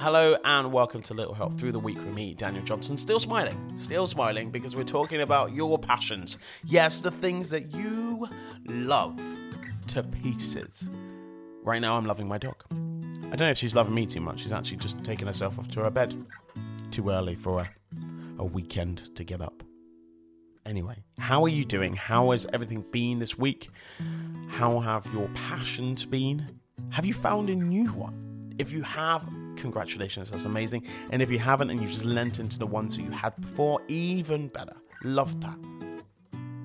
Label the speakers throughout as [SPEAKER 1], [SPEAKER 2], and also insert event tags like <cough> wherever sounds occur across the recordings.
[SPEAKER 1] Hello and welcome to Little Help Through the Week with me, Daniel Johnson. Still smiling, still smiling because we're talking about your passions. Yes, the things that you love to pieces. Right now, I'm loving my dog. I don't know if she's loving me too much. She's actually just taken herself off to her bed. Too early for a, a weekend to get up. Anyway, how are you doing? How has everything been this week? How have your passions been? Have you found a new one? If you have, congratulations, that's amazing. And if you haven't and you just lent into the ones that you had before, even better. Love that.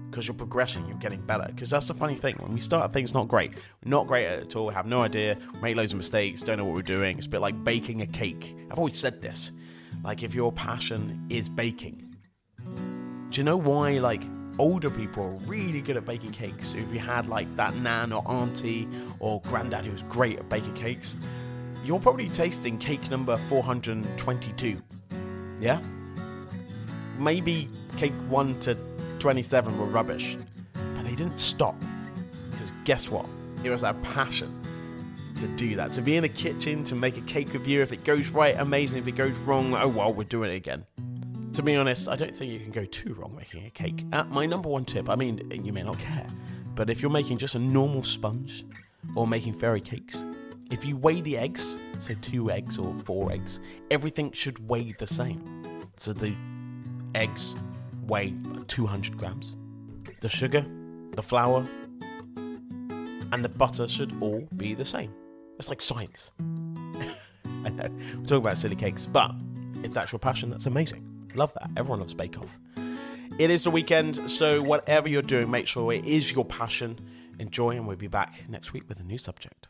[SPEAKER 1] Because you're progressing, you're getting better. Because that's the funny thing. When we start things not great, not great at all, have no idea, make loads of mistakes, don't know what we're doing. It's a bit like baking a cake. I've always said this. Like if your passion is baking, do you know why like older people are really good at baking cakes? If you had like that nan or auntie or granddad who was great at baking cakes, you're probably tasting cake number 422. Yeah? Maybe cake 1 to 27 were rubbish, but they didn't stop. Because guess what? It was our passion to do that. To be in the kitchen, to make a cake with you. If it goes right, amazing. If it goes wrong, oh well, we're doing it again. To be honest, I don't think you can go too wrong making a cake. Uh, my number one tip, I mean, you may not care, but if you're making just a normal sponge or making fairy cakes, if you weigh the eggs, say two eggs or four eggs, everything should weigh the same. So the eggs weigh 200 grams. The sugar, the flour, and the butter should all be the same. It's like science. <laughs> I know, we're talking about silly cakes, but if that's your passion, that's amazing. Love that. Everyone loves Bake Off. It is the weekend, so whatever you're doing, make sure it is your passion. Enjoy, and we'll be back next week with a new subject.